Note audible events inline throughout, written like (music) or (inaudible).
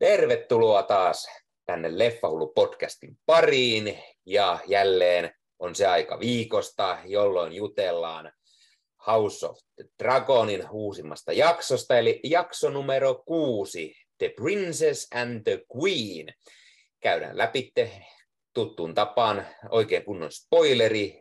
Tervetuloa taas tänne Leffahullu podcastin pariin ja jälleen on se aika viikosta, jolloin jutellaan House of the Dragonin uusimmasta jaksosta, eli jakso numero kuusi, The Princess and the Queen. Käydään läpi tuttuun tapaan oikein kunnon spoileri,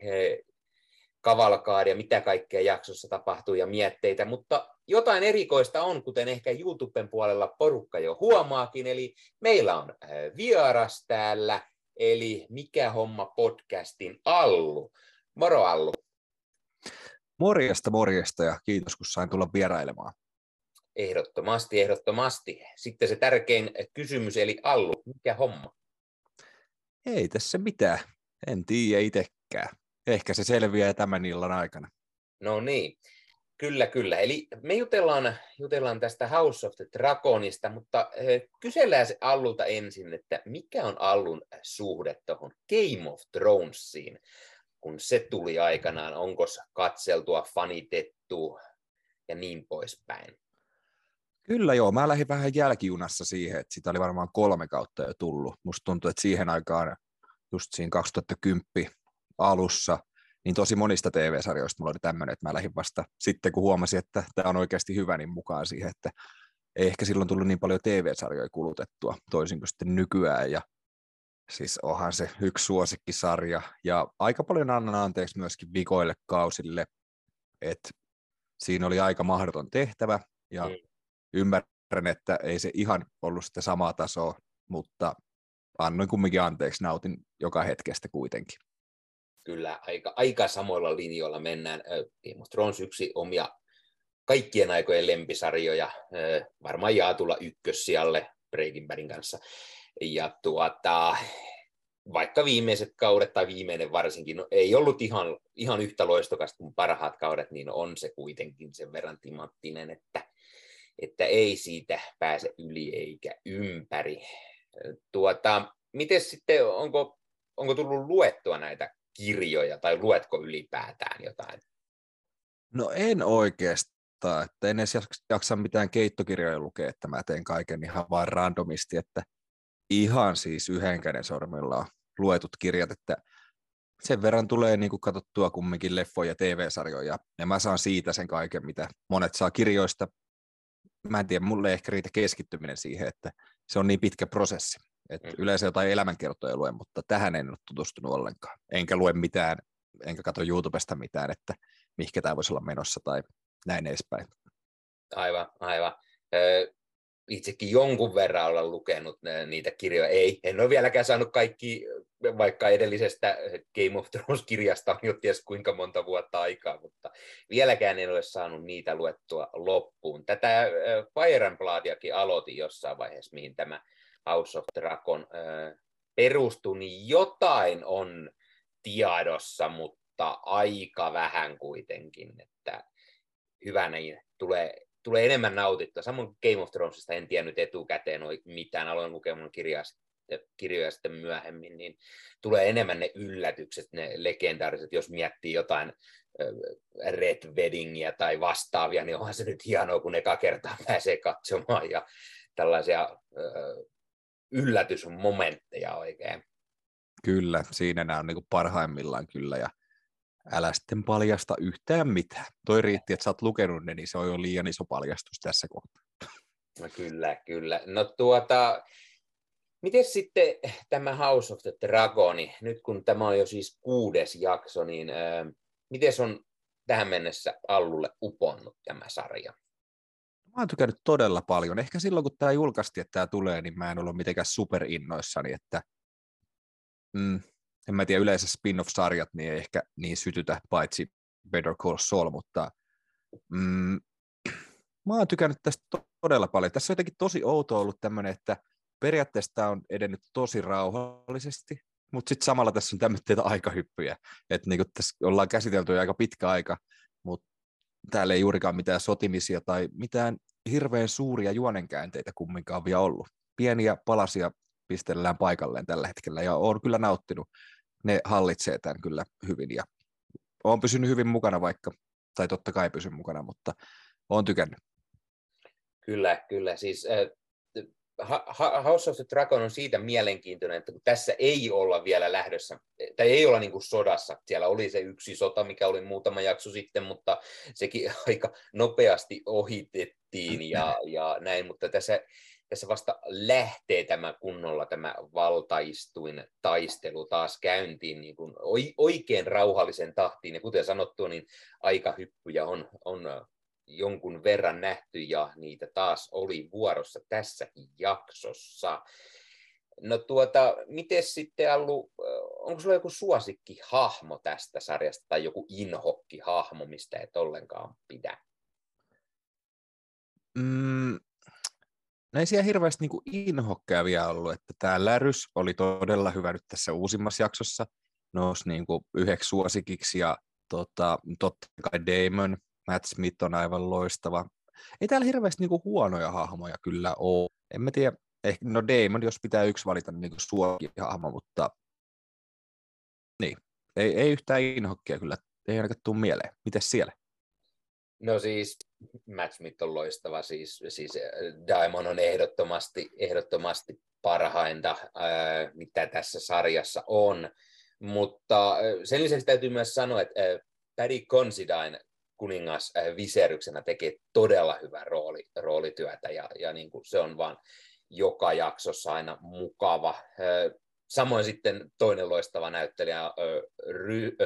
kavalkaadia, mitä kaikkea jaksossa tapahtuu ja mietteitä, mutta jotain erikoista on, kuten ehkä YouTuben puolella porukka jo huomaakin, eli meillä on äh, vieras täällä, eli Mikä homma podcastin Allu. Moro Allu. Morjesta, morjesta ja kiitos kun sain tulla vierailemaan. Ehdottomasti, ehdottomasti. Sitten se tärkein kysymys, eli Allu, mikä homma? Ei tässä mitään, en tiedä itsekään. Ehkä se selviää tämän illan aikana. No niin, kyllä, kyllä. Eli me jutellaan, jutellaan tästä House of the Dragonista, mutta eh, kysellään se Allulta ensin, että mikä on Allun suhde tuohon Game of Thronesiin, kun se tuli aikanaan, onko katseltua, fanitettu ja niin poispäin? Kyllä joo, mä lähdin vähän jälkijunassa siihen, että sitä oli varmaan kolme kautta jo tullut. Musta tuntuu, että siihen aikaan, just siinä 2010 alussa, niin tosi monista TV-sarjoista mulla oli tämmöinen, että mä lähdin vasta sitten, kun huomasin, että tämä on oikeasti hyvä, niin mukaan siihen, että ei ehkä silloin tullut niin paljon TV-sarjoja kulutettua, toisin kuin sitten nykyään, ja siis onhan se yksi suosikkisarja, ja aika paljon annan anteeksi myöskin vikoille kausille, että siinä oli aika mahdoton tehtävä, ja mm. ymmärrän, että ei se ihan ollut sitä samaa tasoa, mutta annoin kumminkin anteeksi, nautin joka hetkestä kuitenkin kyllä aika, aika samoilla linjoilla mennään. Game of Thrones yksi omia kaikkien aikojen lempisarjoja, varmaan jaatulla ykkössijalle Breaking Badin kanssa. Ja tuota, vaikka viimeiset kaudet tai viimeinen varsinkin no, ei ollut ihan, ihan yhtä loistokasta kuin parhaat kaudet, niin on se kuitenkin sen verran timanttinen, että, että ei siitä pääse yli eikä ympäri. Tuota, miten sitten, onko, onko tullut luettua näitä kirjoja, tai luetko ylipäätään jotain? No en oikeastaan, että en edes jaksa mitään keittokirjoja lukea, että mä teen kaiken ihan vaan randomisti, että ihan siis yhden käden sormilla on luetut kirjat, että sen verran tulee niin kuin katsottua kumminkin leffoja ja TV-sarjoja, ja mä saan siitä sen kaiken, mitä monet saa kirjoista. Mä en tiedä, mulle ehkä riitä keskittyminen siihen, että se on niin pitkä prosessi. Et mm. Yleensä jotain elämänkertoja luen, mutta tähän en ole tutustunut ollenkaan. Enkä lue mitään, enkä katso YouTubesta mitään, että mihinkä tämä voisi olla menossa tai näin edespäin. Aivan, aivan. Itsekin jonkun verran olen lukenut niitä kirjoja. Ei, en ole vieläkään saanut kaikki, vaikka edellisestä Game of Thrones-kirjasta on jo ties kuinka monta vuotta aikaa, mutta vieläkään en ole saanut niitä luettua loppuun. Tätä Fire and Bloodiakin aloitin jossain vaiheessa, mihin tämä House of Dragon perustui, niin jotain on tiedossa, mutta aika vähän kuitenkin, että hyvä niin, tulee, tulee enemmän nautittua. Samoin Game of Thronesista en tiennyt etukäteen mitään, aloin lukemaan kirjaa kirjoja sitten myöhemmin, niin tulee enemmän ne yllätykset, ne legendaariset, jos miettii jotain Red Weddingia tai vastaavia, niin onhan se nyt hienoa, kun eka kertaa (laughs) pääsee katsomaan ja tällaisia yllätysmomentteja oikein. Kyllä, siinä nämä on niin parhaimmillaan kyllä, ja älä sitten paljasta yhtään mitään. Toi riitti, että sä oot lukenut ne, niin se on jo liian iso paljastus tässä kohtaa. No kyllä, kyllä. No tuota, miten sitten tämä House of the Dragoni, nyt kun tämä on jo siis kuudes jakso, niin äh, miten on tähän mennessä Allulle uponnut tämä sarja? Mä oon tykännyt todella paljon. Ehkä silloin, kun tämä julkaistiin, että tämä tulee, niin mä en ollut mitenkään superinnoissani, että mm, en mä tiedä, yleensä spin-off-sarjat niin ei ehkä niin sytytä, paitsi Better Call Saul, mutta mm, mä oon tykännyt tästä todella paljon. Tässä on jotenkin tosi outo ollut tämmöinen, että periaatteessa tämä on edennyt tosi rauhallisesti, mutta sitten samalla tässä on tämmöitä aikahyppyjä, että niinku tässä ollaan käsitelty aika pitkä aika, mutta täällä ei juurikaan mitään sotimisia tai mitään hirveän suuria juonenkäänteitä kumminkaan vielä ollut. Pieniä palasia pistellään paikalleen tällä hetkellä ja olen kyllä nauttinut. Ne hallitsee tämän kyllä hyvin ja olen pysynyt hyvin mukana vaikka, tai totta kai pysyn mukana, mutta olen tykännyt. Kyllä, kyllä. Siis äh, House of the Dragon on siitä mielenkiintoinen, että kun tässä ei olla vielä lähdössä, tai ei olla niin kuin sodassa. Siellä oli se yksi sota, mikä oli muutama jakso sitten, mutta sekin (laughs) aika nopeasti ohitettiin ja, ja näin, mutta tässä, tässä vasta lähtee tämä kunnolla tämä valtaistuin taistelu taas käyntiin niin kuin oikein rauhallisen tahtiin. Ja kuten sanottu, niin aikahyppyjä on, on jonkun verran nähty ja niitä taas oli vuorossa tässäkin jaksossa. No tuota, miten sitten Allu, onko sulla joku suosikkihahmo tästä sarjasta tai joku inhokkihahmo, mistä et ollenkaan pidä? Mm, no ei siellä hirveästi niin inhokkeja vielä ollut, että tämä Lärys oli todella hyvä nyt tässä uusimmassa jaksossa, nousi niin kuin yhdeksi suosikiksi ja tota, totta kai Damon Matt Smith on aivan loistava. Ei täällä hirveästi niinku huonoja hahmoja kyllä ole. En mä tiedä, ehkä, no Damon, jos pitää yksi valita niin niinku hahmo, mutta niin, ei, ei yhtään inhokkia kyllä, ei ainakaan tule mieleen. Mites siellä? No siis Matt Smith on loistava, siis, siis äh, Diamond on ehdottomasti, ehdottomasti parhainta, ää, mitä tässä sarjassa on, mutta äh, sen lisäksi täytyy myös sanoa, että Paddy Considine kuningas äh, Viseryksenä tekee todella hyvää rooli, roolityötä ja, ja niin kuin se on vaan joka jaksossa aina mukava. Äh, samoin sitten toinen loistava näyttelijä äh,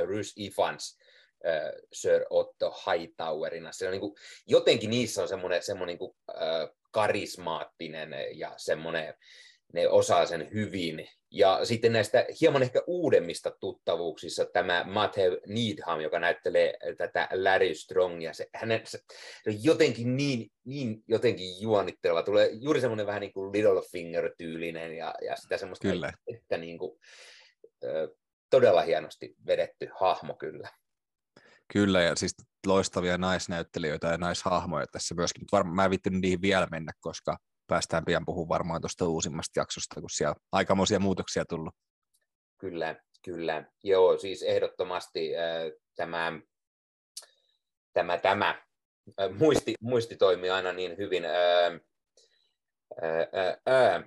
Rys Ifans, Sir Otto Hightowerina. Se on niin kuin, jotenkin niissä on semmoinen, semmoinen niin kuin, karismaattinen ja semmoinen ne osaa sen hyvin. Ja sitten näistä hieman ehkä uudemmista tuttavuuksissa tämä Matthew Needham, joka näyttelee tätä Larry Strongia, se, hänen, se, jotenkin niin, niin jotenkin juonitteleva. Tulee juuri semmoinen vähän niin kuin Littlefinger-tyylinen ja, ja sitä semmoista, kyllä. että niin kuin, todella hienosti vedetty hahmo kyllä. Kyllä, ja siis loistavia naisnäyttelijöitä ja naishahmoja tässä myöskin, mutta varmaan mä en niihin vielä mennä, koska päästään pian puhumaan varmaan tuosta uusimmasta jaksosta, kun siellä aikamoisia muutoksia tullut. Kyllä, kyllä. Joo, siis ehdottomasti äh, tämä, tämä, tämä äh, muisti, muisti toimii aina niin hyvin. Äh, äh, äh,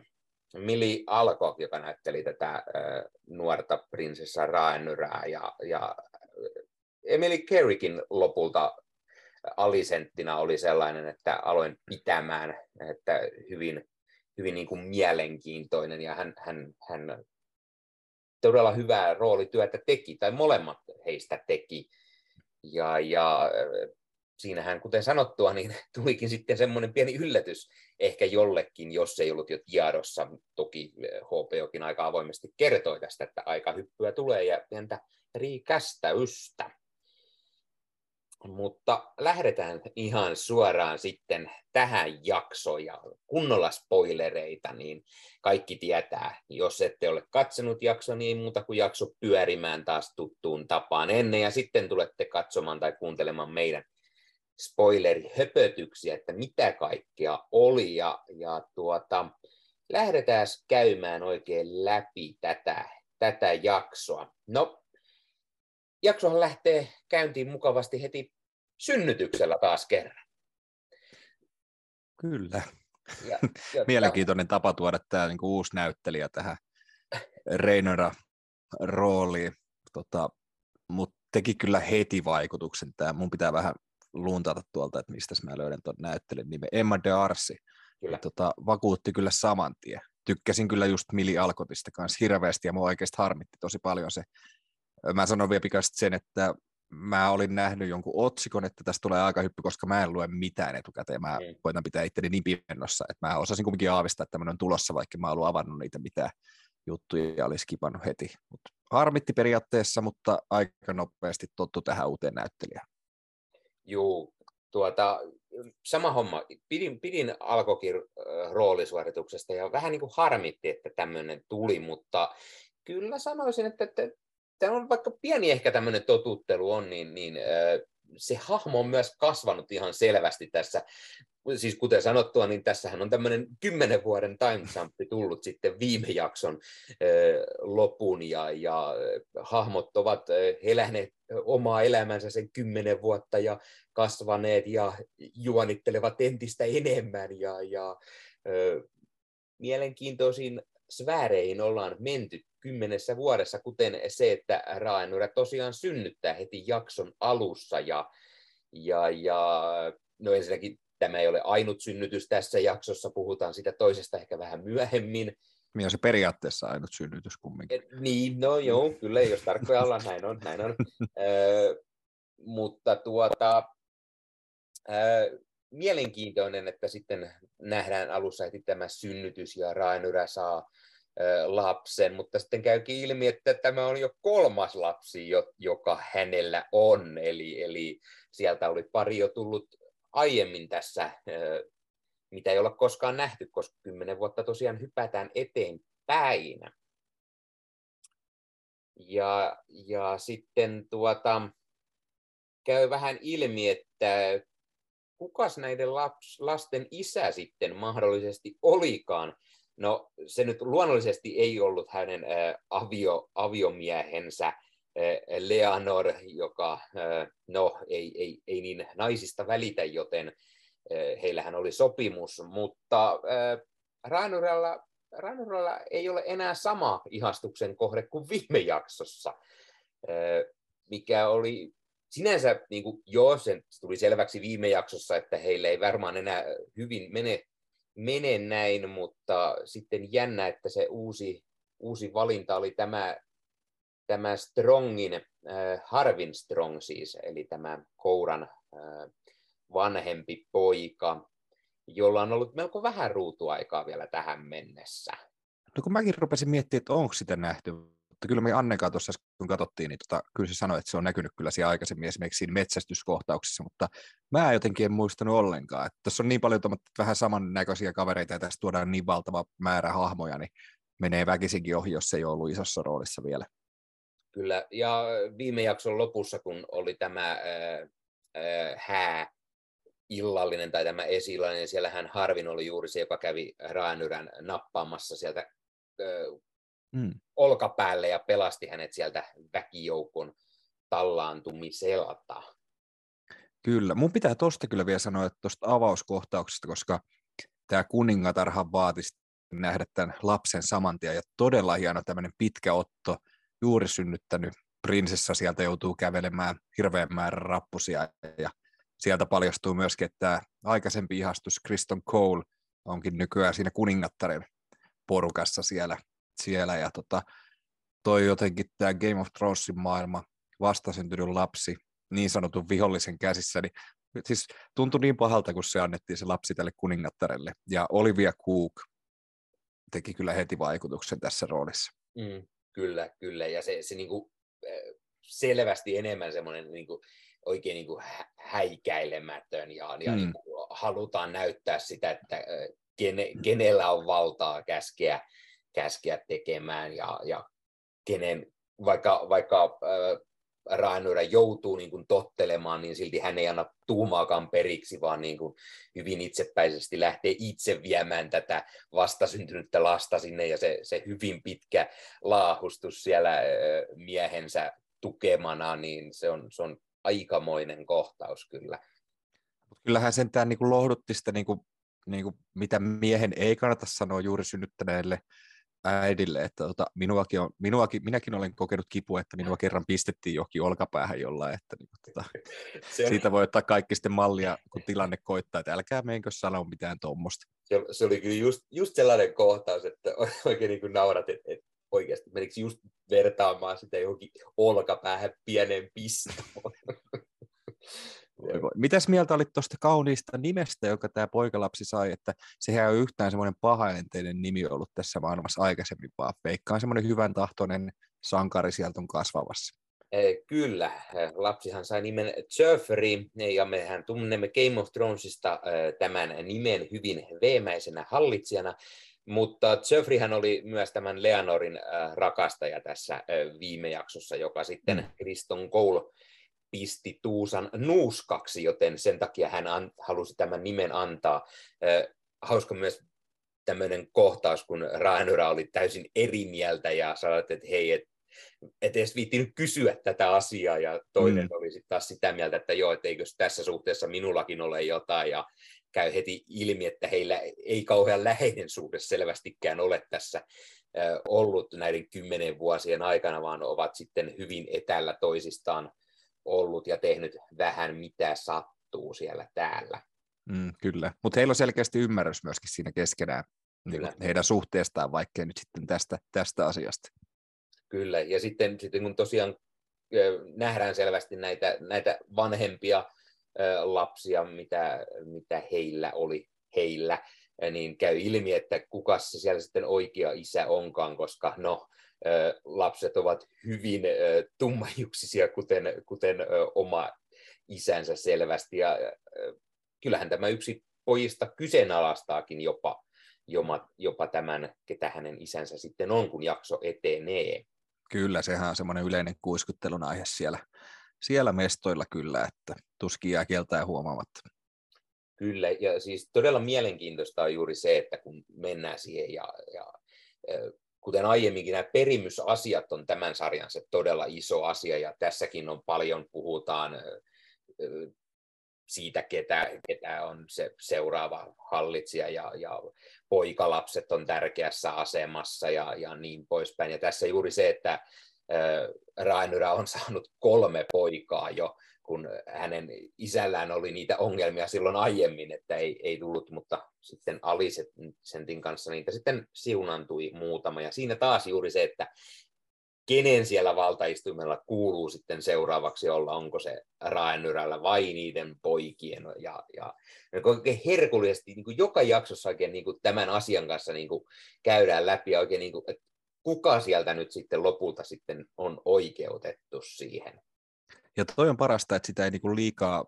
Mili Alko, joka näytteli tätä äh, nuorta prinsessa Raenyrää ja, ja Emily Kerrikin lopulta alisenttina oli sellainen, että aloin pitämään, että hyvin, hyvin niin kuin mielenkiintoinen ja hän, hän, hän todella hyvää roolityötä teki, tai molemmat heistä teki. Ja, ja siinähän, kuten sanottua, niin (laughs) tulikin sitten semmoinen pieni yllätys ehkä jollekin, jos ei ollut jo tiedossa. Toki HPOkin aika avoimesti kertoi tästä, että aika hyppyä tulee ja entä riikästäystä. Mutta lähdetään ihan suoraan sitten tähän jaksoon ja kunnolla spoilereita, niin kaikki tietää, jos ette ole katsonut jaksoa, niin ei muuta kuin jakso pyörimään taas tuttuun tapaan ennen ja sitten tulette katsomaan tai kuuntelemaan meidän spoilerihöpötyksiä, että mitä kaikkea oli ja, ja tuota, lähdetään käymään oikein läpi tätä, tätä jaksoa. No, jaksohan lähtee käyntiin mukavasti heti synnytyksellä taas kerran. Kyllä. Ja, ja (laughs) Mielenkiintoinen tapa tuoda tämä niin uusi näyttelijä tähän Reinera rooliin, tota, mutta teki kyllä heti vaikutuksen tämä. Mun pitää vähän luuntata tuolta, että mistä mä löydän tuon näyttelijän nimen. Emma Darcy. Kyllä. tota, vakuutti kyllä saman tien. Tykkäsin kyllä just Mili Alkotista kanssa hirveästi ja mua oikeasti harmitti tosi paljon se. Mä sanon vielä pikaisesti sen, että mä olin nähnyt jonkun otsikon, että tästä tulee aika hyppy, koska mä en lue mitään etukäteen. Mä mm. koitan pitää itteni niin pimennossa, että mä osasin kuitenkin aavistaa, että tämmöinen on tulossa, vaikka mä ollut avannut niitä mitään juttuja ja olisi kipannut heti. Mut harmitti periaatteessa, mutta aika nopeasti tottu tähän uuteen näyttelijään. Joo, tuota, sama homma. Pidin, pidin alkokin roolisuorituksesta ja vähän niin kuin harmitti, että tämmöinen tuli, mutta kyllä sanoisin, että, että tämä on vaikka pieni ehkä tämmöinen totuttelu on, niin, niin se hahmo on myös kasvanut ihan selvästi tässä. Siis kuten sanottua, niin tässähän on tämmöinen kymmenen vuoden timejumpi tullut sitten viime jakson lopun ja, ja hahmot ovat eläneet omaa elämänsä sen kymmenen vuotta ja kasvaneet ja juonittelevat entistä enemmän ja, ja mielenkiintoisiin sfääreihin ollaan menty kymmenessä vuodessa, kuten se, että Raaenura tosiaan synnyttää heti jakson alussa. Ja, ja, ja no ensinnäkin tämä ei ole ainut synnytys tässä jaksossa, puhutaan sitä toisesta ehkä vähän myöhemmin. Niin on se periaatteessa ainut synnytys kumminkin. Et, niin, no joo, kyllä, jos tarkkoja ollaan, näin on, näin on. (laughs) Ö, mutta tuota, ö, mielenkiintoinen, että sitten nähdään alussa heti tämä synnytys ja Raenyrä saa lapsen, mutta sitten käykin ilmi, että tämä on jo kolmas lapsi, joka hänellä on, eli, eli sieltä oli pari jo tullut aiemmin tässä, mitä ei olla koskaan nähty, koska kymmenen vuotta tosiaan hypätään eteenpäin. Ja, ja sitten tuota, käy vähän ilmi, että kukas näiden laps, lasten isä sitten mahdollisesti olikaan. No se nyt luonnollisesti ei ollut hänen avio, aviomiehensä Leonor, joka no, ei, ei, ei niin naisista välitä, joten äh, heillähän oli sopimus, mutta Ranuralla ei ole enää sama ihastuksen kohde kuin viime jaksossa, mikä oli sinänsä, niin kuin, joo, se tuli selväksi viime jaksossa, että heille ei varmaan enää hyvin mene mene näin, mutta sitten jännä, että se uusi, uusi valinta oli tämä, tämä Strongin, äh, Harvin Strong siis, eli tämä Kouran äh, vanhempi poika, jolla on ollut melko vähän ruutuaikaa vielä tähän mennessä. No kun mäkin rupesin miettimään, että onko sitä nähty, mutta kyllä me Annekaan tuossa, kun katsottiin, niin tota, kyllä se sanoi, että se on näkynyt kyllä siellä aikaisemmin esimerkiksi siinä metsästyskohtauksessa, mutta mä jotenkin en muistanut ollenkaan. Että tässä on niin paljon vähän samannäköisiä kavereita ja tässä tuodaan niin valtava määrä hahmoja, niin menee väkisinkin ohi, jos ei ollut isossa roolissa vielä. Kyllä, ja viime jakson lopussa, kun oli tämä äh, äh, hää, illallinen tai tämä esillallinen, niin siellähän Harvin oli juuri se, joka kävi Raanyrän nappaamassa sieltä mm. olkapäälle ja pelasti hänet sieltä väkijoukon tallaantumiselta. Kyllä, mun pitää tuosta kyllä vielä sanoa, että tuosta avauskohtauksesta, koska tämä kuningatarhan vaatisi nähdä tämän lapsen samantia ja todella hieno tämmöinen pitkä otto, juuri synnyttänyt prinsessa. Sieltä joutuu kävelemään hirveän määrän rappusia. Ja sieltä paljastuu myöskin, että tämä aikaisempi ihastus Kristen Cole onkin nykyään siinä kuningattaren porukassa siellä siellä ja tota, toi jotenkin tämä Game of Thronesin maailma, vastasyntynyt lapsi, niin sanotun vihollisen käsissä, niin siis tuntui niin pahalta, kun se annettiin se lapsi tälle kuningattarelle. Ja Olivia Cook teki kyllä heti vaikutuksen tässä roolissa. Mm, kyllä, kyllä. Ja se, se niinku, selvästi enemmän semmoinen niinku, oikein niinku häikäilemätön ja, ja mm. niinku, halutaan näyttää sitä, että kene, kenellä on valtaa käskeä käskeä tekemään ja, ja kenen, vaikka, vaikka äh, Raenura joutuu niin kuin tottelemaan, niin silti hän ei anna tuumaakaan periksi, vaan niin kuin hyvin itsepäisesti lähtee itse viemään tätä vastasyntynyttä lasta sinne, ja se, se hyvin pitkä laahustus siellä äh, miehensä tukemana, niin se on, se on aikamoinen kohtaus kyllä. Mutta kyllähän sentään niin kuin lohdutti sitä, niin kuin, niin kuin, mitä miehen ei kannata sanoa juuri synnyttäneelle äidille, että tota, minuakin on, minuakin, minäkin olen kokenut kipua, että minua kerran pistettiin johonkin olkapäähän jollain, että niin, tota, (laughs) se, siitä voi ottaa kaikki sitten mallia, kun tilanne koittaa, että älkää meinkö sanoa mitään tuommoista. Se, se, oli kyllä just, just sellainen kohtaus, että (laughs) oikein niin kuin naurat, että, että oikeasti menikö just vertaamaan sitä johonkin olkapäähän pieneen pistoon. (laughs) Mitäs mieltä olit tuosta kauniista nimestä, joka tämä poikalapsi sai, että sehän on yhtään semmoinen pahaenteinen nimi ollut tässä maailmassa aikaisemmin, vaan Veikka on semmoinen hyvän tahtoinen sankari sieltä on kasvavassa. Kyllä, lapsihan sai nimen Joffrey, ja mehän tunnemme Game of Thronesista tämän nimen hyvin veemäisenä hallitsijana, mutta Joffreyhän oli myös tämän Leonorin rakastaja tässä viime jaksossa, joka sitten mm. Kriston Cole pisti Tuusan nuuskaksi, joten sen takia hän an, halusi tämän nimen antaa. Hauska myös tämmöinen kohtaus, kun Raenura oli täysin eri mieltä ja sanoi, että hei, et, et edes viittinyt kysyä tätä asiaa, ja toinen mm. oli sitten taas sitä mieltä, että joo, että eikö tässä suhteessa minullakin ole jotain, ja käy heti ilmi, että heillä ei kauhean läheinen suhde selvästikään ole tässä ollut näiden kymmenen vuosien aikana, vaan ovat sitten hyvin etällä toisistaan ollut ja tehnyt vähän mitä sattuu siellä täällä. Mm, kyllä, mutta heillä on selkeästi ymmärrys myöskin siinä keskenään niin heidän suhteestaan, vaikkei nyt sitten tästä, tästä asiasta. Kyllä, ja sitten, sitten kun tosiaan nähdään selvästi näitä, näitä vanhempia lapsia, mitä, mitä heillä oli heillä, niin käy ilmi, että kuka se siellä sitten oikea isä onkaan, koska no, lapset ovat hyvin tummajuksisia, kuten, kuten oma isänsä selvästi. Ja kyllähän tämä yksi pojista kyseenalaistaakin jopa, jopa, jopa tämän, ketä hänen isänsä sitten on, kun jakso etenee. Kyllä, sehän on semmoinen yleinen kuiskuttelun aihe siellä, siellä mestoilla kyllä, että tuskin jää kieltää huomaamatta. Kyllä, ja siis todella mielenkiintoista on juuri se, että kun mennään siihen ja, ja kuten aiemminkin, nämä perimysasiat on tämän sarjan se todella iso asia, ja tässäkin on paljon, puhutaan siitä, ketä, ketä on se seuraava hallitsija, ja, ja poikalapset on tärkeässä asemassa, ja, ja niin poispäin. Ja tässä juuri se, että Rainyrä on saanut kolme poikaa jo, kun hänen isällään oli niitä ongelmia silloin aiemmin, että ei, ei tullut, mutta sitten Alisentin kanssa niitä sitten siunantui muutama. Ja siinä taas juuri se, että kenen siellä valtaistumella kuuluu sitten seuraavaksi olla, onko se Raenyrällä vai niiden poikien. Ja, ja oikein herkullisesti niin kuin joka jaksossa oikein niin kuin tämän asian kanssa niin kuin käydään läpi oikein, niin kuin, että kuka sieltä nyt sitten lopulta sitten on oikeutettu siihen. Ja toi on parasta, että sitä ei niinku liikaa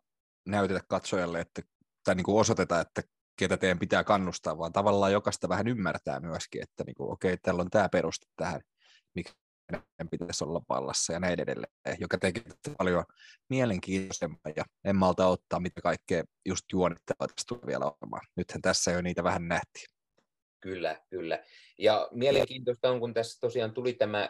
näytetä katsojalle, että, tai niinku osoiteta, että ketä teidän pitää kannustaa, vaan tavallaan jokaista vähän ymmärtää myöskin, että niinku, okei, okay, täällä on tämä peruste tähän, miksi meidän pitäisi olla vallassa ja näin edelleen, joka tekee paljon mielenkiintoisempaa ja en malta ottaa, mitä kaikkea just juonittavaa tästä tulee vielä olemaan. Nythän tässä jo niitä vähän nähtiin. Kyllä, kyllä. Ja mielenkiintoista on, kun tässä tosiaan tuli tämä ä,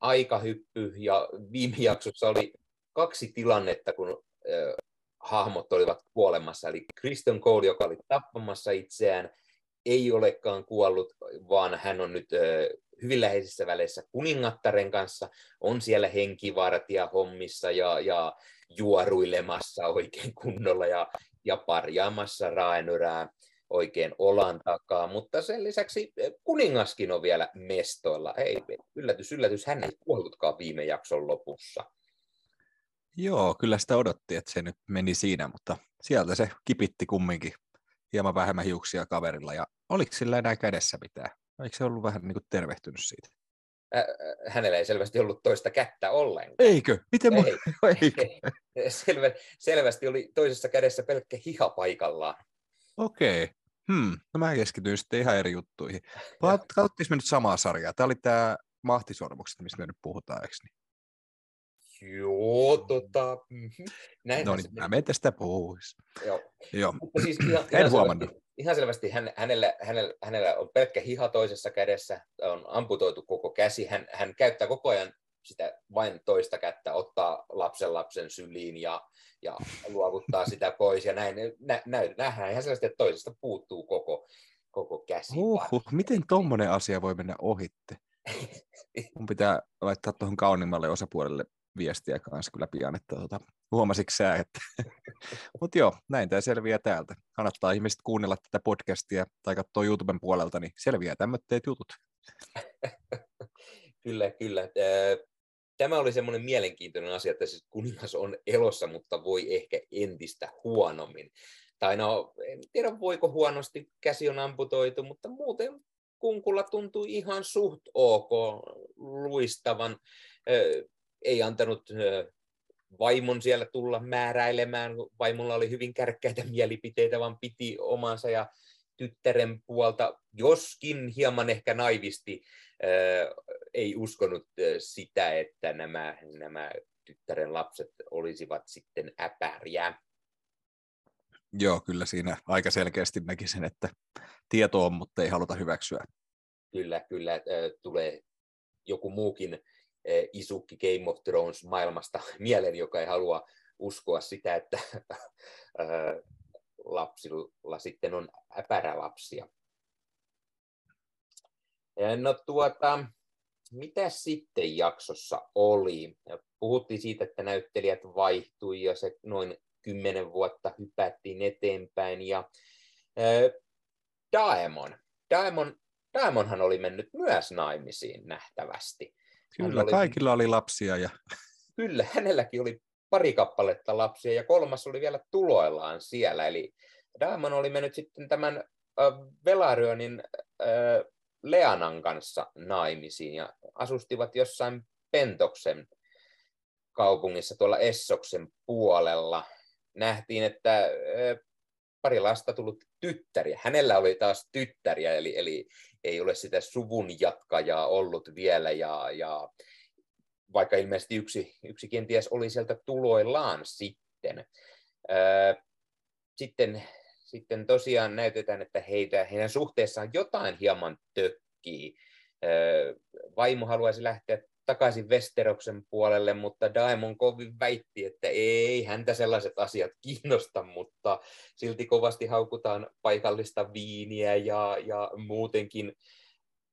aikahyppy ja viime jaksossa oli kaksi tilannetta, kun äh, hahmot olivat kuolemassa. Eli Kristen Cole, joka oli tappamassa itseään, ei olekaan kuollut, vaan hän on nyt äh, hyvin läheisissä väleissä kuningattaren kanssa, on siellä henkivartija hommissa ja, ja juoruilemassa oikein kunnolla ja, ja parjaamassa raenyrää oikein olan takaa, mutta sen lisäksi kuningaskin on vielä mestoilla. Ei, yllätys, yllätys, hän ei kuollutkaan viime jakson lopussa. Joo, kyllä sitä odotti, että se nyt meni siinä, mutta sieltä se kipitti kumminkin hieman vähemmän hiuksia kaverilla. Ja oliko sillä enää kädessä mitään? Eikö se ollut vähän niin kuin tervehtynyt siitä? Äh, hänellä ei selvästi ollut toista kättä ollenkaan. Eikö? Miten ei, Eikö? (laughs) Selvä, selvästi oli toisessa kädessä pelkkä hiha paikallaan. Okei. Okay. Hmm. No mä keskityin sitten ihan eri juttuihin. (laughs) Katsottiinko me nyt samaa sarjaa? Tämä oli tämä mahtisormukset, mistä me nyt puhutaan, eikö niin? Joo, tota... Mhm. Näin no niin, mä menen tästä pois. Joo. Joo. Mutta siis (clears throat) ihan, en ihan huomannut. Selvästi, ihan selvästi hän, hänellä, hänellä, hänellä on pelkkä hiha toisessa kädessä, on amputoitu koko käsi, hän, hän käyttää koko ajan sitä vain toista kättä, ottaa lapsen lapsen syliin ja, ja luovuttaa sitä pois ja näin. Nä, nä, nähdään ihan selvästi, että toisesta puuttuu koko, koko käsi. Uhuh, miten tuommoinen asia voi mennä ohitte? (laughs) Mun pitää laittaa tuohon kauniimmalle osapuolelle viestiä kanssa kyllä pian, että tuota, huomasitko sä, että... (laughs) Mutta joo, näin tämä selviää täältä. Kannattaa ihmiset kuunnella tätä podcastia tai katsoa YouTuben puolelta, niin selviää tämmöitteet jutut. (laughs) kyllä, kyllä. Tämä oli semmoinen mielenkiintoinen asia, että siis kuningas on elossa, mutta voi ehkä entistä huonommin. Tai no, en tiedä voiko huonosti, käsi on amputoitu, mutta muuten kunkulla tuntui ihan suht ok luistavan ei antanut vaimon siellä tulla määräilemään. Vaimolla oli hyvin kärkkäitä mielipiteitä, vaan piti omansa ja tyttären puolta, joskin hieman ehkä naivisti ei uskonut sitä, että nämä, nämä tyttären lapset olisivat sitten äpäriä. Joo, kyllä siinä aika selkeästi näki sen, että tieto on, mutta ei haluta hyväksyä. Kyllä, kyllä tulee joku muukin isukki Game of Thrones maailmasta (laughs) mieleen, joka ei halua uskoa sitä, että lapsilla sitten on äpärälapsia. No tuota, mitä sitten jaksossa oli? Puhuttiin siitä, että näyttelijät vaihtui ja se noin kymmenen vuotta hypättiin eteenpäin. Ja äh, Daemon. Daemon. Daemonhan oli mennyt myös naimisiin nähtävästi. Kyllä, oli, kaikilla oli lapsia. Ja... Kyllä, hänelläkin oli pari kappaletta lapsia ja kolmas oli vielä tuloillaan siellä. Eli Daemon oli mennyt sitten tämän äh, Velarionin äh, Leanan kanssa naimisiin ja asustivat jossain Pentoksen kaupungissa tuolla Essoksen puolella. Nähtiin, että pari lasta tullut tyttäriä. Hänellä oli taas tyttäriä, eli, eli ei ole sitä suvun jatkajaa ollut vielä. Ja, ja vaikka ilmeisesti yksi, yksi kenties oli sieltä tuloillaan sitten. Sitten sitten tosiaan näytetään, että heitä, heidän suhteessaan jotain hieman tökkii. Vaimo haluaisi lähteä takaisin Westeroksen puolelle, mutta Daemon kovin väitti, että ei häntä sellaiset asiat kiinnosta, mutta silti kovasti haukutaan paikallista viiniä ja, ja muutenkin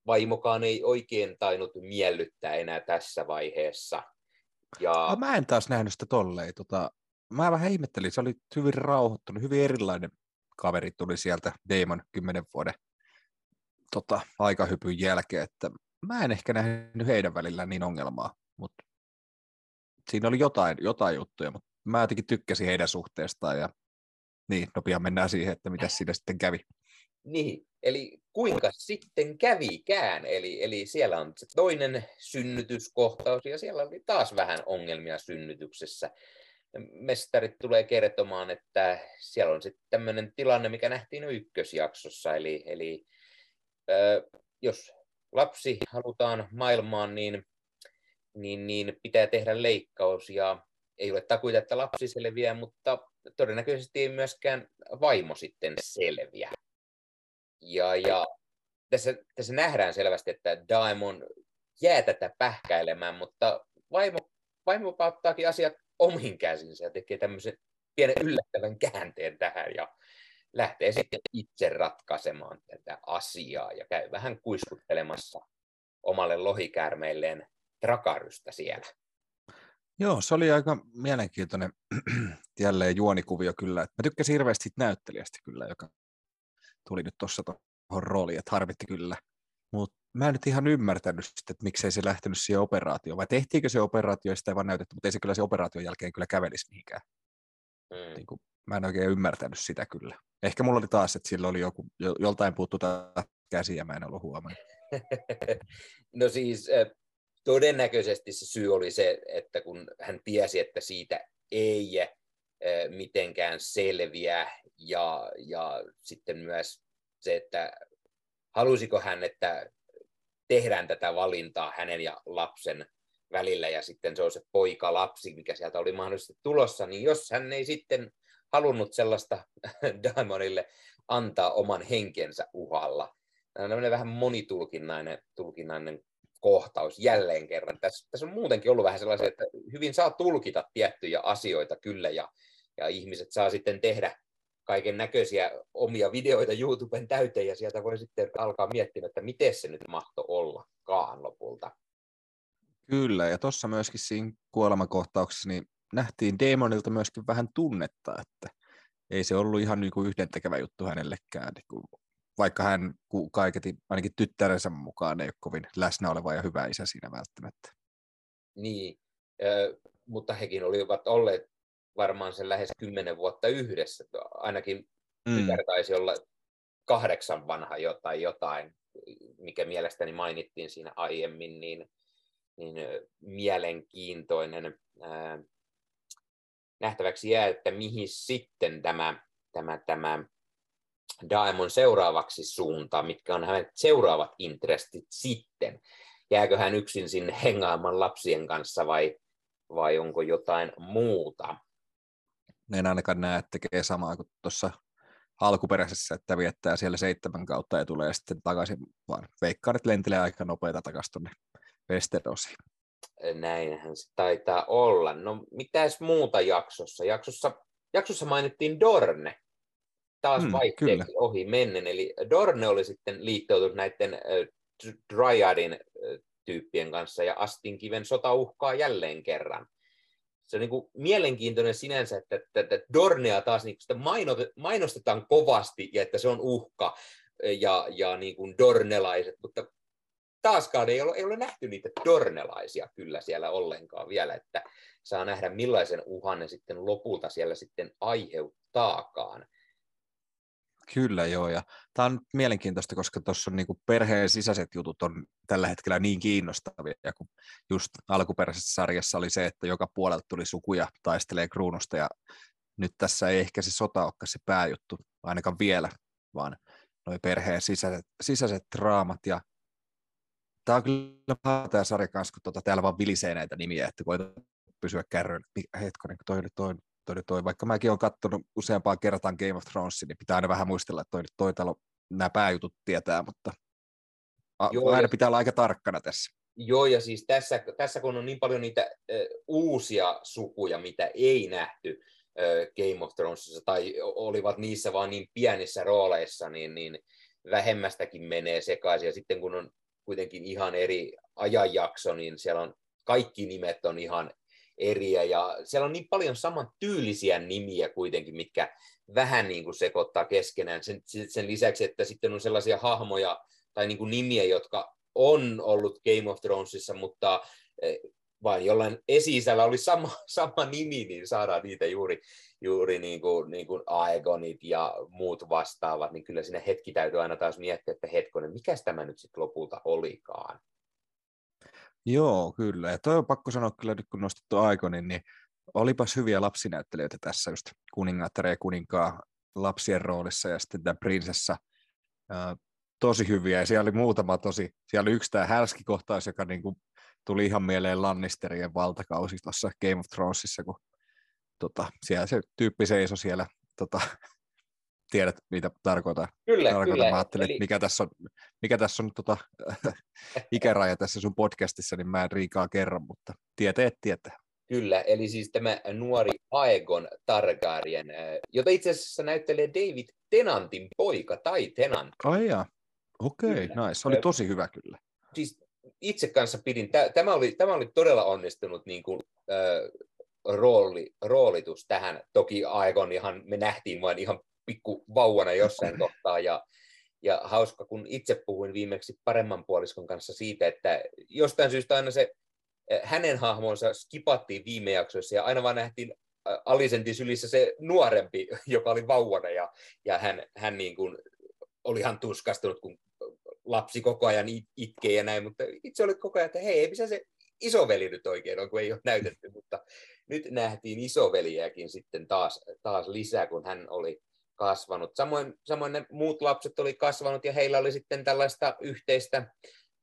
vaimokaan ei oikein tainnut miellyttää enää tässä vaiheessa. Ja... No, mä en taas nähnyt sitä tolleen. Tota, mä vähän ihmettelin, se oli hyvin rauhoittunut, hyvin erilainen kaveri tuli sieltä Damon kymmenen vuoden tota, aikahypyn jälkeen, että mä en ehkä nähnyt heidän välillään niin ongelmaa, mutta siinä oli jotain, jotain juttuja, mutta mä jotenkin tykkäsin heidän suhteestaan ja niin, no pian mennään siihen, että mitä siinä sitten kävi. Niin, eli kuinka sitten kävikään, eli, eli siellä on se toinen synnytyskohtaus ja siellä oli taas vähän ongelmia synnytyksessä mestarit tulee kertomaan, että siellä on sitten tämmöinen tilanne, mikä nähtiin jo ykkösjaksossa, eli, eli ö, jos lapsi halutaan maailmaan, niin, niin, niin pitää tehdä leikkaus, ja ei ole takuita, että lapsi selviää, mutta todennäköisesti ei myöskään vaimo sitten selviä. Ja, ja tässä, tässä nähdään selvästi, että Daimon jää tätä pähkäilemään, mutta vaimo, vaimo ottaakin asiat omiin käsinsä ja tekee tämmöisen pienen yllättävän käänteen tähän ja lähtee sitten itse ratkaisemaan tätä asiaa ja käy vähän kuiskuttelemassa omalle lohikäärmeilleen trakarystä siellä. Joo, se oli aika mielenkiintoinen (clears throat) jälleen juonikuvio kyllä. Mä tykkäsin hirveästi näyttelijästä kyllä, joka tuli nyt tuossa tuohon rooliin, että harvitti kyllä. Mutta mä en nyt ihan ymmärtänyt sitä, että miksei se lähtenyt siihen operaatioon, vai tehtiinkö se operaatio ja sitä ei vaan näytetty, mutta ei se kyllä se operaation jälkeen kyllä kävelisi mihinkään. Mm. Niin kuin, mä en oikein ymmärtänyt sitä kyllä. Ehkä mulla oli taas, että sillä oli joku, joltain puuttu käsi ja mä en ollut huomannut. (laughs) no siis todennäköisesti se syy oli se, että kun hän tiesi, että siitä ei mitenkään selviä ja, ja sitten myös se, että halusiko hän, että tehdään tätä valintaa hänen ja lapsen välillä ja sitten se on se poika-lapsi, mikä sieltä oli mahdollisesti tulossa, niin jos hän ei sitten halunnut sellaista (laughs) Diamondille antaa oman henkensä uhalla. Tämä on vähän monitulkinnainen tulkinnainen kohtaus jälleen kerran. Tässä, tässä on muutenkin ollut vähän sellaisia, että hyvin saa tulkita tiettyjä asioita kyllä, ja, ja ihmiset saa sitten tehdä kaiken näköisiä omia videoita YouTuben täyteen ja sieltä voi sitten alkaa miettiä, että miten se nyt mahto ollakaan lopulta. Kyllä, ja tuossa myöskin siinä kuolemakohtauksessa niin nähtiin Demonilta myöskin vähän tunnetta, että ei se ollut ihan niin kuin yhdentekevä juttu hänellekään, niin kuin, vaikka hän kaiketi ainakin tyttärensä mukaan ei ole kovin läsnä oleva ja hyvä isä siinä välttämättä. Niin, mutta hekin olivat olleet varmaan sen lähes kymmenen vuotta yhdessä. Ainakin mm. tytär taisi olla kahdeksan vanha jotain, jotain, mikä mielestäni mainittiin siinä aiemmin, niin, niin mielenkiintoinen. Ää, nähtäväksi jää, että mihin sitten tämä, tämä, tämä Daemon seuraavaksi suuntaa, mitkä on hänen seuraavat intressit sitten. Jääkö hän yksin sinne (laughs) hengaamaan lapsien kanssa vai, vai onko jotain muuta? En ainakaan näe, että tekee samaa kuin tuossa alkuperäisessä, että viettää siellä seitsemän kautta ja tulee sitten takaisin, vaan veikkaan, että lentelee aika nopeita takaisin tuonne Westerosiin. Näinhän se taitaa olla. No mitäs muuta jaksossa? Jaksossa, jaksossa mainittiin Dorne. taas hmm, vaihteeksi ohi mennen. Eli Dorne oli sitten liittoutunut näiden äh, Dryadin äh, tyyppien kanssa ja Astinkiven sota uhkaa jälleen kerran. Se on niin kuin mielenkiintoinen sinänsä, että, että, että Dornea taas niin sitä mainostetaan kovasti ja että se on uhka ja, ja niin kuin dornelaiset, mutta taaskaan ei ole, ei ole nähty niitä dornelaisia kyllä siellä ollenkaan vielä, että saa nähdä millaisen uhan ne sitten lopulta siellä sitten aiheuttaakaan. Kyllä joo, ja tämä on mielenkiintoista, koska tuossa on niinku perheen sisäiset jutut on tällä hetkellä niin kiinnostavia, ja kun just alkuperäisessä sarjassa oli se, että joka puolelta tuli sukuja taistelee kruunusta, ja nyt tässä ei ehkä se sota olekaan se pääjuttu, ainakaan vielä, vaan noin perheen sisäiset, sisäiset draamat, ja tämä on kyllä tämä sarja kanssa, kun tuota, täällä vaan vilisee näitä nimiä, että koita pysyä kärryyn. Hetkonen, kun toi oli toi, toi, toi, vaikka mäkin olen katsonut useampaan kertaan Game of Thrones, niin pitää aina vähän muistella, että toi, toi talo nämä pääjutut tietää, mutta Joo, aina ja... pitää olla aika tarkkana tässä. Joo, ja siis tässä, tässä kun on niin paljon niitä äh, uusia sukuja, mitä ei nähty äh, Game of Thronesissa, tai olivat niissä vaan niin pienissä rooleissa, niin, niin vähemmästäkin menee sekaisin. Ja sitten kun on kuitenkin ihan eri ajanjakso, niin siellä on kaikki nimet on ihan eriä ja siellä on niin paljon saman tyylisiä nimiä kuitenkin, mitkä vähän niin kuin sekoittaa keskenään. Sen, sen lisäksi, että sitten on sellaisia hahmoja tai niin kuin nimiä, jotka on ollut Game of Thronesissa, mutta eh, vain jollain esi oli sama, (laughs) sama nimi, niin saadaan niitä juuri, juuri niin kuin, niin kuin Aegonit ja muut vastaavat, niin kyllä siinä hetki täytyy aina taas miettiä, että hetkonen, mikä tämä nyt sitten lopulta olikaan. Joo, kyllä. Ja toi on pakko sanoa kyllä nyt kun nostettu Aikonin, niin olipas hyviä lapsinäyttelijöitä tässä just kuningattare ja kuninkaa lapsien roolissa ja sitten tämä prinsessa. tosi hyviä ja siellä oli muutama tosi, siellä oli yksi tämä härskikohtaus, joka niin kuin tuli ihan mieleen Lannisterien valtakausi tuossa Game of Thronesissa, kun tota, siellä se tyyppi seisoi siellä tota, tiedät, mitä tarkoitan. Kyllä, tarkoitan. kyllä. Mä ajattelin, Eli... mikä tässä on, mikä tässä on tota, (laughs) ikäraja tässä sun podcastissa, niin mä en riikaa kerran, mutta tieteet tietää. Kyllä, eli siis tämä nuori Aegon Targaryen, jota itse asiassa näyttelee David Tenantin poika tai Tenant. Ai jaa. okei, okay, nice. Se oli tosi hyvä kyllä. Siis itse kanssa pidin, tämä oli, tämä oli todella onnistunut niin kuin, äh, rooli, roolitus tähän. Toki Aegon ihan, me nähtiin vain ihan pikku vauvana jossain kohtaa ja, ja hauska, kun itse puhuin viimeksi paremman puoliskon kanssa siitä, että jostain syystä aina se eh, hänen hahmonsa skipattiin viime jaksoissa ja aina vaan nähtiin Alisentin sylissä se nuorempi, (laughs) joka oli vauvana ja, ja hän, hän niin kuin oli ihan tuskastunut, kun lapsi koko ajan itkee ja näin, mutta itse oli koko ajan, että hei, ei missä se isoveli nyt oikein on, kun ei ole näytetty, mutta nyt nähtiin isoveliäkin sitten taas, taas lisää, kun hän oli kasvanut. Samoin, samoin ne muut lapset oli kasvanut ja heillä oli sitten tällaista yhteistä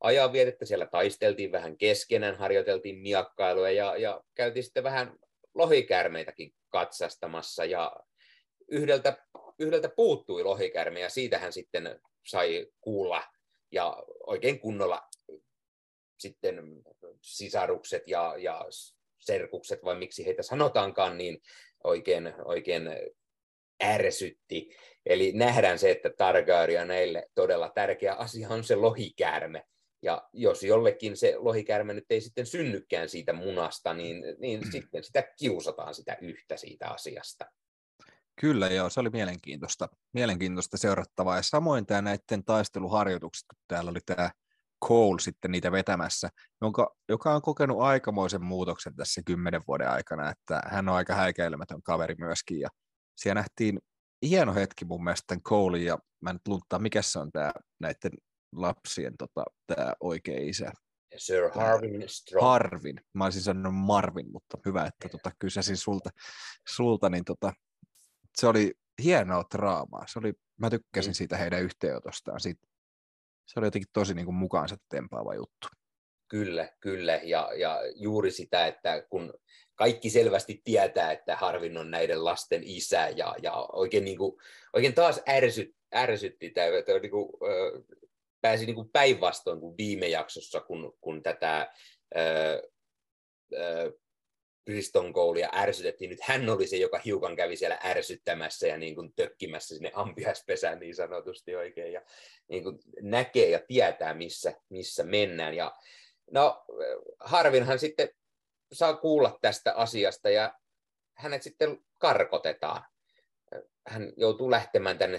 ajanvietettä. Siellä taisteltiin vähän keskenään, harjoiteltiin miakkailua ja, ja käytiin sitten vähän lohikäärmeitäkin katsastamassa ja yhdeltä, yhdeltä puuttui lohikärme ja siitä hän sitten sai kuulla ja oikein kunnolla sitten sisarukset ja, ja serkukset, vai miksi heitä sanotaankaan, niin oikein, oikein ärsytti. Eli nähdään se, että Targaryeneille todella tärkeä asia on se lohikäärme. Ja jos jollekin se lohikäärme nyt ei sitten synnykään siitä munasta, niin, niin mm. sitten sitä kiusataan sitä yhtä siitä asiasta. Kyllä joo, se oli mielenkiintoista, mielenkiintoista seurattavaa. Ja samoin tämä näiden taisteluharjoitukset, kun täällä oli tämä Cole sitten niitä vetämässä, jonka, joka on kokenut aikamoisen muutoksen tässä kymmenen vuoden aikana, että hän on aika häikäilemätön kaveri myöskin, ja siellä nähtiin hieno hetki mun mielestä tämän Colein, ja mä nyt mikä se on tämä näiden lapsien tota, tämä oikea isä. Sir Harvin Strong. Harvin. Mä olisin sanonut Marvin, mutta hyvä, että tota, kysäsin sulta, sulta niin tota, se oli hienoa draamaa. Se oli, mä tykkäsin mm. siitä heidän yhteenotostaan. Siitä, se oli jotenkin tosi niin kuin mukaansa tempaava juttu. Kyllä, kyllä. Ja, ja juuri sitä, että kun kaikki selvästi tietää, että Harvin on näiden lasten isä ja, ja oikein, niin kuin, oikein taas ärsyt, ärsytti tämä, että niin kuin, pääsi niin kuin päinvastoin kuin viime jaksossa, kun, kun tätä äh, Kriston Cole ärsytettiin. Nyt hän oli se, joka hiukan kävi siellä ärsyttämässä ja niin kuin tökkimässä sinne ampiaispesään niin sanotusti oikein. Ja niin kuin näkee ja tietää, missä, missä mennään. Ja no, Harvinhan sitten saa kuulla tästä asiasta ja hänet sitten karkotetaan. Hän joutuu lähtemään tänne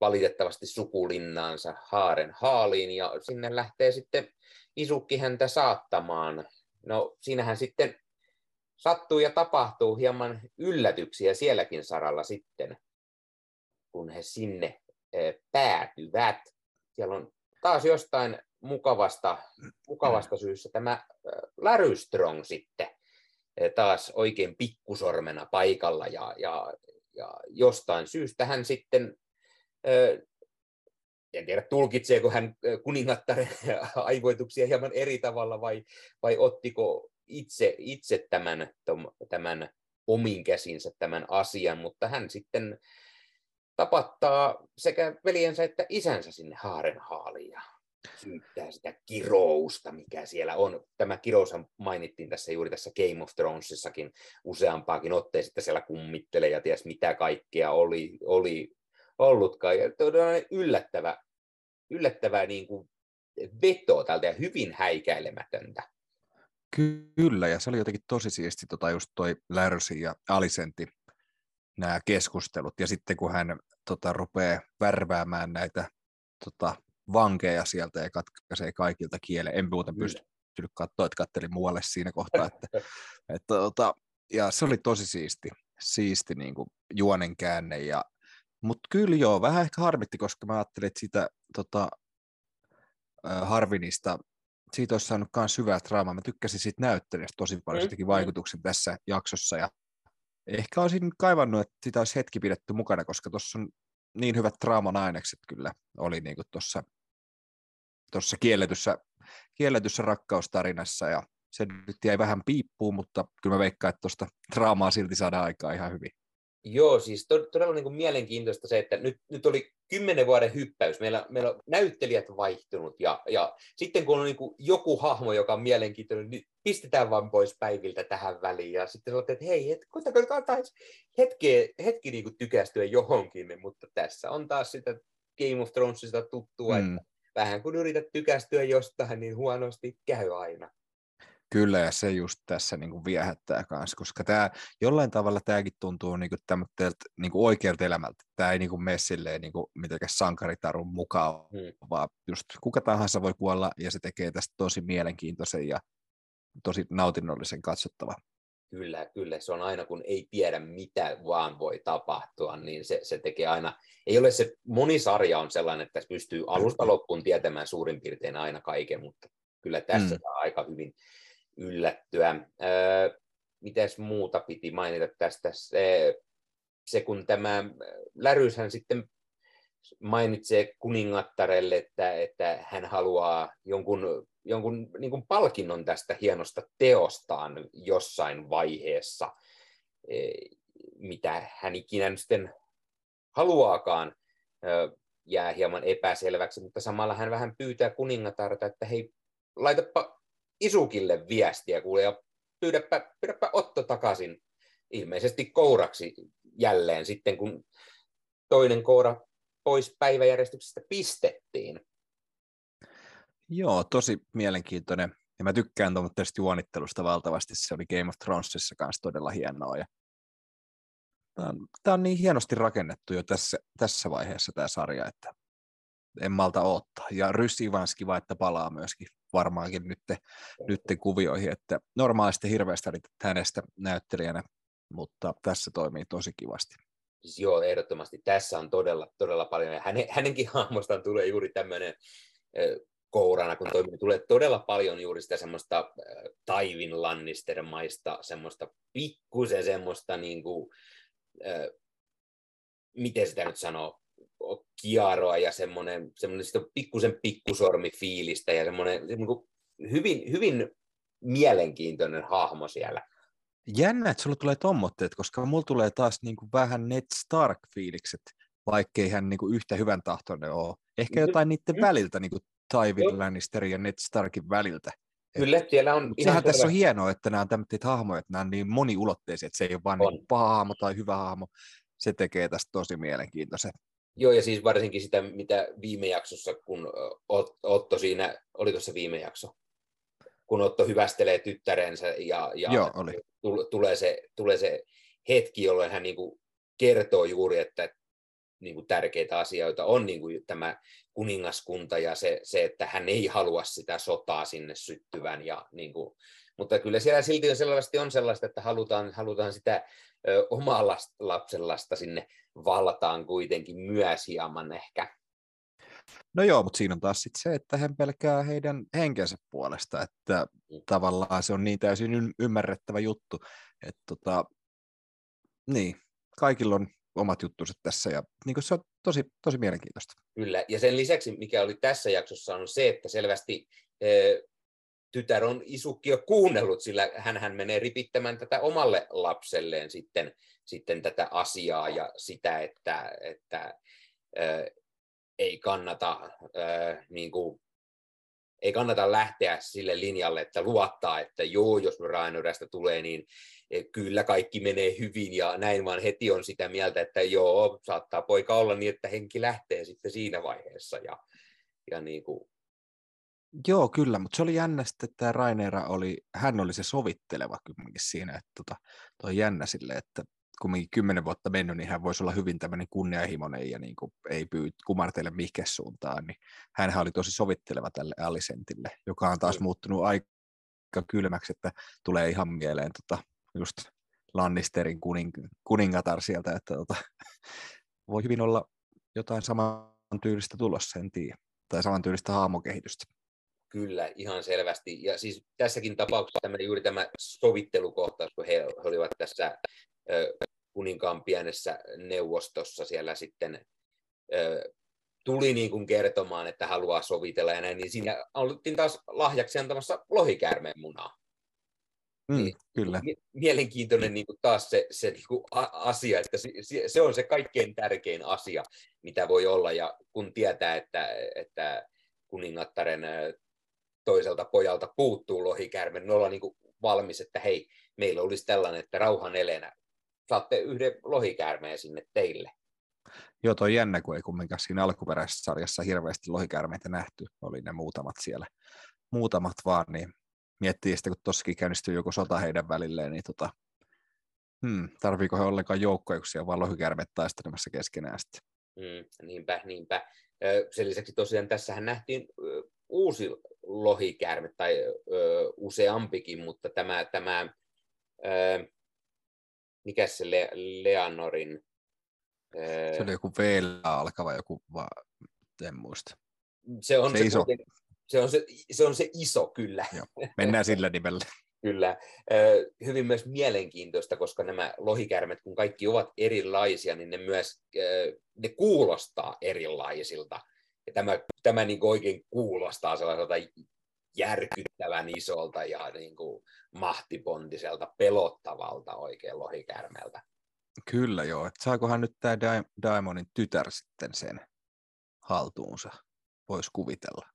valitettavasti sukulinnaansa Haaren haaliin ja sinne lähtee sitten isukki häntä saattamaan. No siinähän sitten sattuu ja tapahtuu hieman yllätyksiä sielläkin saralla sitten, kun he sinne eh, päätyvät. Siellä on taas jostain mukavasta, mukavasta syystä tämä Larrystrong sitten taas oikein pikkusormena paikalla ja, ja, ja jostain syystä hän sitten en tiedä tulkitseeko hän kuningattaren (laughs) aivoituksia hieman eri tavalla vai, vai ottiko itse, itse tämän, tämän omin käsinsä tämän asian, mutta hän sitten tapattaa sekä veljensä että isänsä sinne Haarenhaaliin ja syyttää sitä kirousta, mikä siellä on. Tämä kirous mainittiin tässä juuri tässä Game of Thronesissakin useampaakin otteeseen, että siellä kummittelee ja ties mitä kaikkea oli, oli ollutkaan. Ja todella yllättävä, yllättävää niin kuin veto tältä ja hyvin häikäilemätöntä. Kyllä, ja se oli jotenkin tosi siisti tota just toi Lärsi ja Alisentti nämä keskustelut, ja sitten kun hän tota, rupeaa värväämään näitä tota, vankeja sieltä ja katkaisee kaikilta kielen, en muuten pystynyt katsoa, että kattelin muualle siinä kohtaa, että, (laughs) että tota, ja se oli tosi siisti, siisti niin kuin juonen käänne, ja mutta kyllä joo, vähän ehkä harmitti, koska mä ajattelin, että sitä tota, Harvinista, siitä olisi saanut myös hyvää draamaa. Mä tykkäsin siitä näyttelijästä tosi paljon, se teki mm, mm. vaikutuksen tässä jaksossa ja ehkä olisin kaivannut, että sitä olisi hetki pidetty mukana, koska tuossa on niin hyvät draaman ainekset kyllä oli niin tuossa tuossa kielletyssä, kielletyssä rakkaustarinassa ja se nyt jäi vähän piippuun, mutta kyllä mä veikkaan, että tuosta draamaa silti saadaan aikaa ihan hyvin. Joo, siis to, todella niin kuin mielenkiintoista se, että nyt, nyt oli kymmenen vuoden hyppäys. Meillä, meillä on näyttelijät vaihtunut ja, ja sitten kun on niin kuin joku hahmo, joka on mielenkiintoinen, niin pistetään vaan pois päiviltä tähän väliin. Ja sitten sanotaan, että hei, et, koittakaa taas hetki, hetki niin kuin tykästyä johonkin, mutta tässä on taas sitä Game of Thronesista tuttua, mm. että vähän kun yrität tykästyä jostain, niin huonosti käy aina. Kyllä, ja se just tässä niin kuin viehättää kanssa, koska tämä, jollain tavalla tämäkin tuntuu niin kuin niin kuin oikealta elämältä. Tämä ei niin kuin mene silleen niin kuin mitenkään sankaritarun mukaan, hmm. vaan just kuka tahansa voi kuolla, ja se tekee tästä tosi mielenkiintoisen ja tosi nautinnollisen katsottava. Kyllä, kyllä. Se on aina, kun ei tiedä, mitä vaan voi tapahtua, niin se, se tekee aina... Ei ole se... Moni sarja on sellainen, että pystyy alusta loppuun tietämään suurin piirtein aina kaiken, mutta kyllä tässä mm. saa aika hyvin yllättyä. Öö, mitäs muuta piti mainita tästä? Se, se kun tämä Läryshän sitten mainitsee kuningattarelle, että, että hän haluaa jonkun, jonkun niin kuin palkinnon tästä hienosta teostaan jossain vaiheessa, e, mitä hän ikinä sitten haluaakaan, jää hieman epäselväksi, mutta samalla hän vähän pyytää kuningatarta, että hei, laitapa Isukille viestiä kuule, ja pyydäpä, pyydäpä Otto takaisin ilmeisesti kouraksi jälleen sitten, kun toinen koura pois päiväjärjestyksestä pistettiin. Joo, tosi mielenkiintoinen. Ja mä tykkään tuommoista juonittelusta valtavasti. Se oli Game of Thronesissa kanssa todella hienoa. Ja tämä, on, tämä on niin hienosti rakennettu jo tässä, tässä vaiheessa tämä sarja, että en malta odottaa. Ja Rys Ivanski että palaa myöskin varmaankin nyt, nyt kuvioihin, että normaalisti hirveästi hänestä näyttelijänä, mutta tässä toimii tosi kivasti. Siis joo, ehdottomasti. Tässä on todella, todella paljon. Ja hänen, hänenkin (laughs) hahmostaan tulee juuri tämmöinen kourana, kun toimii, tulee todella paljon juuri sitä semmoista Taivin Lannister-maista, semmoista pikkusen semmoista, niin kuin, äh, miten sitä nyt sanoo, kiaroa ja semmoinen, semmoinen pikkusen pikkusormi fiilistä ja semmoinen niin kuin hyvin, hyvin mielenkiintoinen hahmo siellä. Jännä, että sulla tulee tommotteet, koska mulla tulee taas niin kuin vähän Ned Stark-fiilikset, vaikkei hän niin kuin yhtä hyvän tahtoinen ole. Ehkä jotain niiden väliltä, niin kuin Tywin Lannister ja Ned Starkin väliltä. Kyllä, siellä on ihan Sehän tässä on hienoa, että nämä on tämmöisiä hahmoja, että nämä on niin moniulotteisia, että se ei ole vain niin paha hahmo tai hyvä hahmo. Se tekee tästä tosi mielenkiintoisen. Joo, ja siis varsinkin sitä, mitä viime jaksossa, kun Otto siinä, oliko se viime jakso? Kun Otto hyvästelee tyttärensä ja, ja Joo, oli. Tulee, se, tulee se hetki, jolloin hän niin kuin kertoo juuri, että niin kuin tärkeitä asioita on niin kuin tämä kuningaskunta ja se, se, että hän ei halua sitä sotaa sinne syttyvän. Ja, niin kuin, mutta kyllä siellä silti on selvästi on sellaista, että halutaan, halutaan sitä omaa last, lapsenlasta sinne valtaan kuitenkin myös hieman ehkä. No joo, mutta siinä on taas sit se, että hän pelkää heidän henkensä puolesta, että tavallaan se on niin täysin y- ymmärrettävä juttu, että tota, niin, kaikilla on omat juttuset tässä ja niin se on tosi, tosi mielenkiintoista. Kyllä, ja sen lisäksi mikä oli tässä jaksossa on se, että selvästi e, tytär on isukki jo kuunnellut, sillä hän menee ripittämään tätä omalle lapselleen sitten, sitten tätä asiaa ja sitä, että, että ei kannata e, niin kuin, ei kannata lähteä sille linjalle, että luottaa, että joo, jos Ryanyrasta tulee, niin e, kyllä kaikki menee hyvin ja näin, vaan heti on sitä mieltä, että joo, saattaa poika olla niin, että henki lähtee sitten siinä vaiheessa. Ja, ja niin kuin... Joo, kyllä, mutta se oli jännä että tämä Rainera oli, hän oli se sovitteleva kylläkin siinä, että tota, toi jännä sille, että kumminkin kymmenen vuotta mennyt, niin hän voisi olla hyvin tämmöinen kunnianhimoinen ja niin kuin ei pyy kumartele mihinkä suuntaan, niin hän oli tosi sovitteleva tälle Alicentille, joka on taas muuttunut aika kylmäksi, että tulee ihan mieleen tota, just Lannisterin kuning, kuningatar sieltä, että tota, voi hyvin olla jotain samantyylistä tulossa, en tiedä, tai samantyylistä haamokehitystä. Kyllä, ihan selvästi. Ja siis tässäkin tapauksessa tämä, juuri tämä sovittelukohtaus, kun he, he olivat tässä kuninkaan pienessä neuvostossa siellä sitten tuli niin kuin kertomaan, että haluaa sovitella ja näin, niin siinä oltiin taas lahjaksi antamassa lohikäärmeen munaa. Mm, niin, kyllä. Mielenkiintoinen niin kuin taas se, se niin kuin asia, että se, se on se kaikkein tärkein asia, mitä voi olla, ja kun tietää, että, että kuningattaren toiselta pojalta puuttuu lohikäärme, niin ollaan niin kuin valmis, että hei, meillä olisi tällainen, että rauhan elenä saatte yhden lohikäärmeen sinne teille. Joo, toi jännä, kun ei kumminkaan siinä alkuperäisessä sarjassa hirveästi lohikäärmeitä nähty, oli ne muutamat siellä, muutamat vaan, niin miettii sitten, kun tossakin käynnistyy joku sota heidän välilleen, niin tota, hmm, tarviiko he ollenkaan joukkoja, kun siellä vaan lohikäärmeet taistelemassa keskenään sitten. Hmm, niinpä, niinpä. Sen lisäksi tosiaan tässähän nähtiin uusi lohikäärme, tai ö, useampikin, mutta tämä, tämä ö, mikä se Le- Leanorin... Se oli joku v alkava joku, vaan en muista. Se on se, se, iso. se, on se, se on se iso, kyllä. Joo, mennään sillä nimellä. (laughs) Kyllä. Hyvin myös mielenkiintoista, koska nämä lohikärmet, kun kaikki ovat erilaisia, niin ne myös ne kuulostaa erilaisilta. Ja tämä, tämä niin oikein kuulostaa sellaiselta järkyttävän isolta ja niin kuin mahtipontiselta, pelottavalta oikein lohikärmeltä. Kyllä joo, että saakohan nyt tämä Daimonin tytär sitten sen haltuunsa, voisi kuvitella.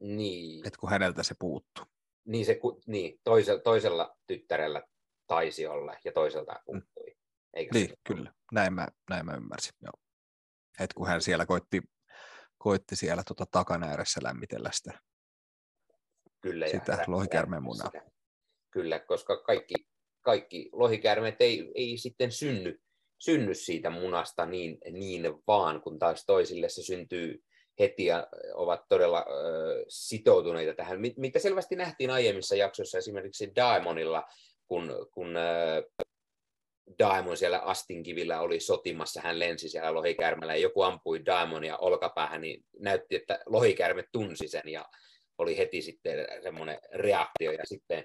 Niin. Että kun häneltä se puuttuu. Niin, se, niin toisella, toisella tyttärellä taisi olla ja toiselta mm. puuttui. Eikö niin, se kyllä. Näin mä, näin mä ymmärsin, joo. Et kun hän siellä koitti, koitti siellä tota takana ääressä lämmitellä sitä Kyllä, sitä ja lohikäärmeen munaa. Sitä. Kyllä, koska kaikki, kaikki lohikäärmeet ei, ei sitten synny, synny siitä munasta niin, niin vaan, kun taas toisille se syntyy heti ja ovat todella äh, sitoutuneita tähän, mitä selvästi nähtiin aiemmissa jaksoissa esimerkiksi Daemonilla, kun, kun äh, Daemon siellä astinkivillä oli sotimassa, hän lensi siellä lohikärmellä ja joku ampui Daemonia olkapäähän, niin näytti, että lohikärme tunsi sen ja oli heti sitten semmoinen reaktio ja sitten,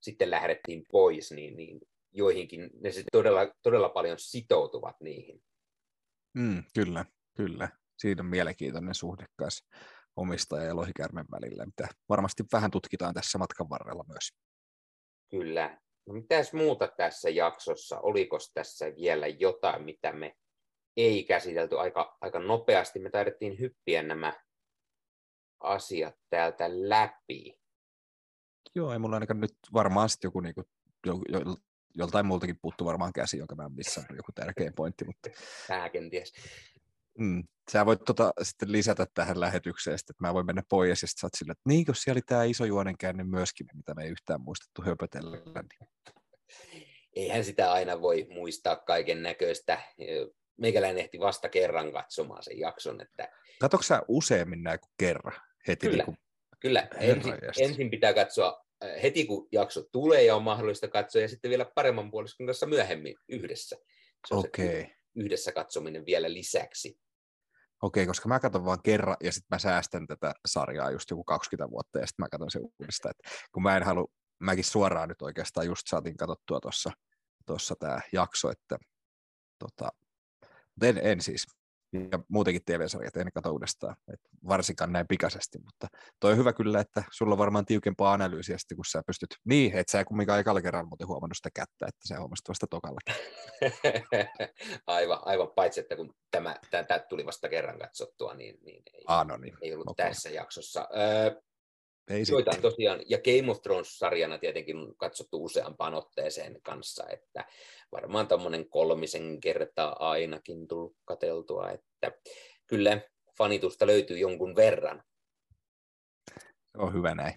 sitten lähdettiin pois, niin, niin joihinkin ne sitten todella, todella paljon sitoutuvat niihin. Mm, kyllä, kyllä. Siinä on mielenkiintoinen suhde kanssa omistaja ja lohikärmen välillä, mitä varmasti vähän tutkitaan tässä matkan varrella myös. Kyllä. No, mitäs muuta tässä jaksossa? Oliko tässä vielä jotain, mitä me ei käsitelty aika, aika nopeasti? Me taidettiin hyppiä nämä asiat täältä läpi. Joo, ei mulla ainakaan nyt varmaan sitten joku niinku, jo, jo, joltain muultakin puuttuu varmaan käsi, jonka mä en missään joku tärkein pointti. Mutta... Tää kenties. Mm, sä voit tota, sitten lisätä tähän lähetykseen, että mä voin mennä pois, ja sitten sä oot sillä, että niin, jos siellä oli tämä iso juonenkäänne myöskin, mitä me ei yhtään muistettu höpötellä. Niin... Eihän sitä aina voi muistaa kaiken näköistä. Meikäläinen ehti vasta kerran katsomaan sen jakson. Että... Katoksa sä useammin näin kuin kerran? Heti Kyllä, niin kuin... kyllä. Ensin, ensin pitää katsoa äh, heti kun jakso tulee ja on mahdollista katsoa, ja sitten vielä paremman puoliskon kanssa myöhemmin yhdessä. Se on okay. se yhdessä katsominen vielä lisäksi. Okei, okay, koska mä katson vaan kerran ja sitten mä säästän tätä sarjaa just joku 20 vuotta ja sitten mä katson sen uudestaan. Et kun mä en halua, mäkin suoraan nyt oikeastaan just saatiin katsottua tuossa tossa tämä jakso, että tota, en, en siis ja muutenkin TV-sarjat en katso uudestaan, et varsinkaan näin pikaisesti, mutta toi on hyvä kyllä, että sulla on varmaan tiukempaa analyysiä sitten, kun sä pystyt, niin, että sä kumminkaan ekalla kerralla muuten huomannut sitä kättä, että sä huomasit vasta tokalla. (laughs) aivan, aivan, paitsi että kun tämä, tämä tuli vasta kerran katsottua, niin, niin ei, ah, no niin. ei ollut okay. tässä jaksossa. Öö, ei Joitain tosiaan, ja Game of Thrones-sarjana tietenkin on katsottu useampaan otteeseen kanssa, että varmaan tuommoinen kolmisen kertaa ainakin tullut kateltua, että kyllä fanitusta löytyy jonkun verran. On hyvä näin.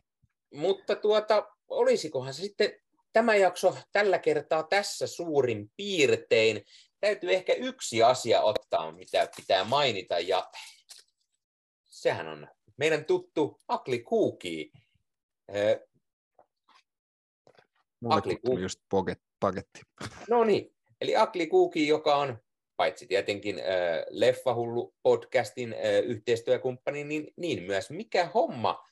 Mutta tuota, olisikohan se sitten tämä jakso tällä kertaa tässä suurin piirtein. Täytyy ehkä yksi asia ottaa, mitä pitää mainita, ja sehän on meidän tuttu Akli Kuuki. Mulle Akli tuli just paketti. No niin, eli Akli Kuuki, joka on paitsi tietenkin äh, Leffahullu podcastin äh, yhteistyökumppani, niin, niin myös Mikä homma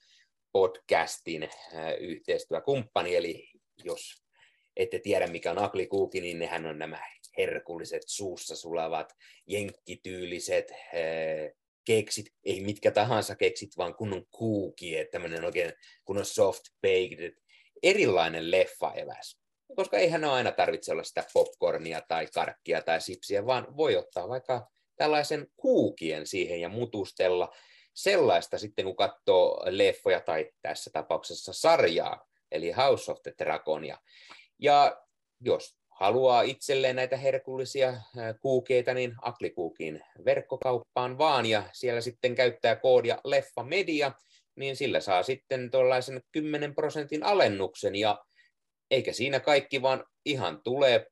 podcastin äh, yhteistyökumppani. Eli jos ette tiedä, mikä on Akli Kuuki, niin nehän on nämä herkulliset suussa sulavat, jenkkityyliset äh, keksit, ei mitkä tahansa keksit, vaan kunnon kuuki, että tämmöinen oikein kunnon soft baked, erilainen leffaeväs. Koska eihän ne aina tarvitse olla sitä popcornia tai karkkia tai sipsiä, vaan voi ottaa vaikka tällaisen kuukien siihen ja mutustella sellaista sitten, kun katsoo leffoja tai tässä tapauksessa sarjaa, eli House of the Dragonia. Ja jos haluaa itselleen näitä herkullisia kuukeita, niin Aklikuukin verkkokauppaan vaan, ja siellä sitten käyttää koodia Leffa Media, niin sillä saa sitten tuollaisen 10 prosentin alennuksen, ja eikä siinä kaikki, vaan ihan tulee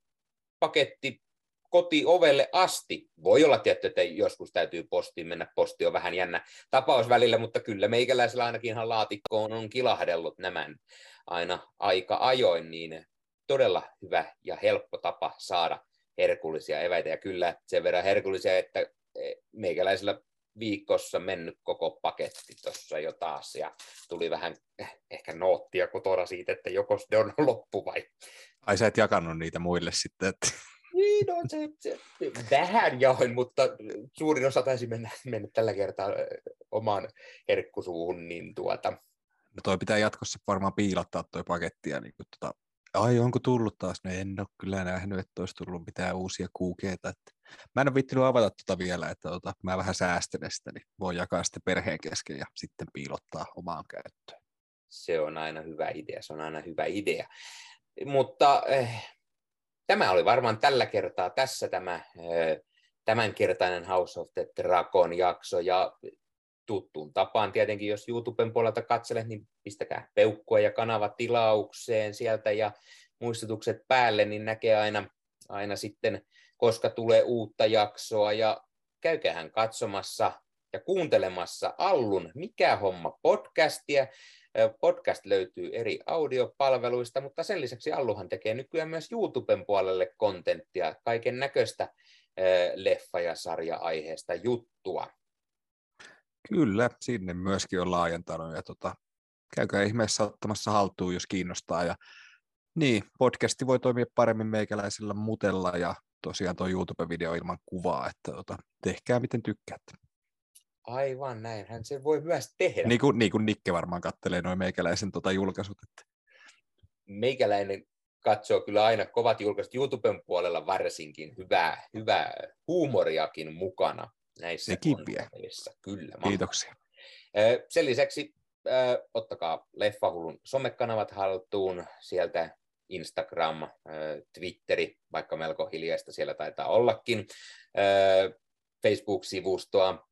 paketti kotiovelle asti. Voi olla tietty, että joskus täytyy postiin mennä, posti on vähän jännä tapaus välillä, mutta kyllä meikäläisellä ainakin ihan laatikkoon on kilahdellut nämä aina aika ajoin, niin todella hyvä ja helppo tapa saada herkullisia eväitä. Ja kyllä sen verran herkullisia, että e, meikäläisellä viikossa mennyt koko paketti tuossa jo taas ja tuli vähän eh, ehkä noottia kotona siitä, että joko se on loppu vai... Ai sä et jakanut niitä muille sitten, että... Niin, no, se, se, vähän jaoin, mutta suurin osa taisi mennä, mennä tällä kertaa omaan herkkusuuhun, niin tuota... No toi pitää jatkossa varmaan piilottaa toi paketti ja niin kuin, tota, ai onko tullut taas? No en ole kyllä nähnyt, että olisi tullut mitään uusia kuukeita. Että mä en ole vittinyt avata tuota vielä, että tota, mä vähän säästelen sitä, niin voi jakaa sitten perheen kesken ja sitten piilottaa omaan käyttöön. Se on aina hyvä idea, se on aina hyvä idea. Mutta eh, tämä oli varmaan tällä kertaa tässä tämä eh, tämänkertainen House of the Dragon jakso ja tuttuun tapaan tietenkin, jos YouTuben puolelta katselet, niin pistäkää peukkua ja kanava tilaukseen sieltä ja muistutukset päälle, niin näkee aina, aina sitten, koska tulee uutta jaksoa ja käykähän katsomassa ja kuuntelemassa Allun Mikä homma podcastia. Podcast löytyy eri audiopalveluista, mutta sen lisäksi Alluhan tekee nykyään myös YouTuben puolelle kontenttia, kaiken näköistä leffa- ja sarja-aiheesta juttua. Kyllä, sinne myöskin on laajentanut ja tota, käykää ihmeessä ottamassa haltuun, jos kiinnostaa. Ja, niin, podcasti voi toimia paremmin meikäläisellä mutella ja tosiaan tuo YouTube-video ilman kuvaa, että tota, tehkää miten tykkäätte. Aivan näin, hän se voi myös tehdä. Niin kuin, niin kuin Nikke varmaan kattelee noin meikäläisen tota julkaisut. Että... Meikäläinen katsoo kyllä aina kovat julkaisut YouTuben puolella varsinkin hyvää, hyvää huumoriakin mukana näissä Nekin vie. Kyllä. Kiitoksia. Sen lisäksi äh, ottakaa Leffahullun somekanavat haltuun, sieltä Instagram, äh, Twitteri, vaikka melko hiljaista siellä taitaa ollakin, äh, Facebook-sivustoa,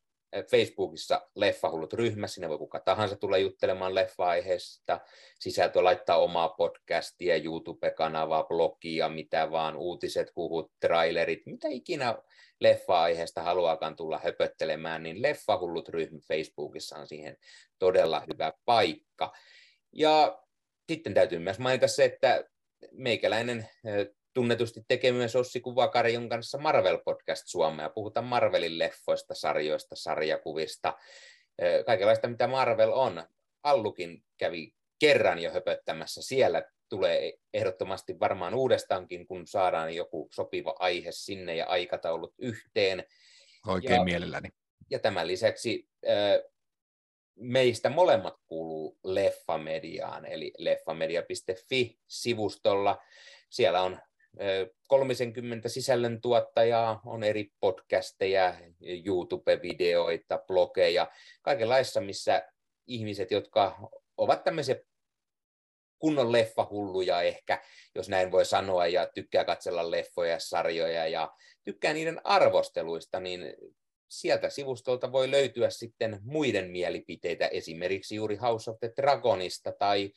Facebookissa Leffahullut ryhmä, sinne voi kuka tahansa tulla juttelemaan leffa-aiheesta, sisältö laittaa omaa podcastia, YouTube-kanavaa, blogia, mitä vaan, uutiset, huhut, trailerit, mitä ikinä leffa-aiheesta haluaakaan tulla höpöttelemään, niin Leffahullut ryhmä Facebookissa on siihen todella hyvä paikka. Ja sitten täytyy myös mainita se, että meikäläinen tunnetusti tekee myös Ossi Kuvakarjon kanssa Marvel-podcast Suomea. Puhutaan Marvelin leffoista, sarjoista, sarjakuvista, kaikenlaista mitä Marvel on. Allukin kävi kerran jo höpöttämässä siellä. Tulee ehdottomasti varmaan uudestaankin, kun saadaan joku sopiva aihe sinne ja aikataulut yhteen. Oikein ja, mielelläni. Ja tämän lisäksi meistä molemmat kuuluu Leffamediaan, eli leffamedia.fi-sivustolla. Siellä on 30 sisällöntuottajaa, on eri podcasteja, YouTube-videoita, blogeja, kaikenlaissa, missä ihmiset, jotka ovat tämmöisiä kunnon leffahulluja ehkä, jos näin voi sanoa, ja tykkää katsella leffoja ja sarjoja ja tykkää niiden arvosteluista, niin sieltä sivustolta voi löytyä sitten muiden mielipiteitä, esimerkiksi juuri House of the Dragonista tai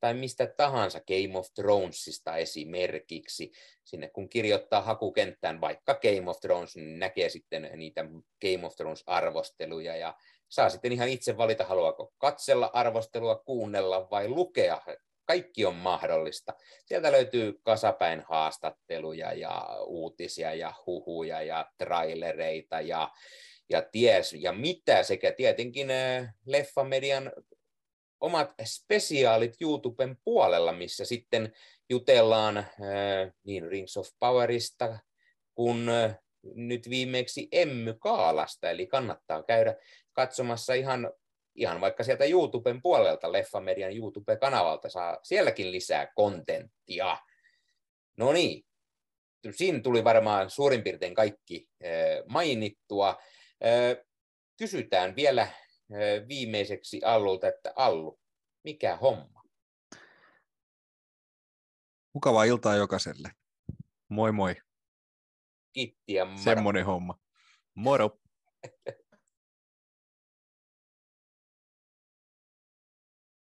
tai mistä tahansa Game of Thronesista esimerkiksi. Sinne kun kirjoittaa hakukenttään vaikka Game of Thrones, niin näkee sitten niitä Game of Thrones-arvosteluja ja saa sitten ihan itse valita, haluaako katsella arvostelua, kuunnella vai lukea. Kaikki on mahdollista. Sieltä löytyy kasapäin haastatteluja ja uutisia ja huhuja ja trailereita ja, ja ties ja mitä sekä tietenkin äh, leffamedian omat spesiaalit YouTuben puolella, missä sitten jutellaan äh, niin Rings of Powerista kuin äh, nyt viimeksi Emmy Kaalasta, eli kannattaa käydä katsomassa ihan, ihan vaikka sieltä YouTuben puolelta, Leffamedian YouTube-kanavalta, saa sielläkin lisää kontenttia. No niin, siinä tuli varmaan suurin piirtein kaikki äh, mainittua. Kysytään vielä viimeiseksi Allulta, että Allu, mikä homma? Mukavaa iltaa jokaiselle. Moi moi. Kiitti ja moro. Semmoinen homma. Moro. (laughs)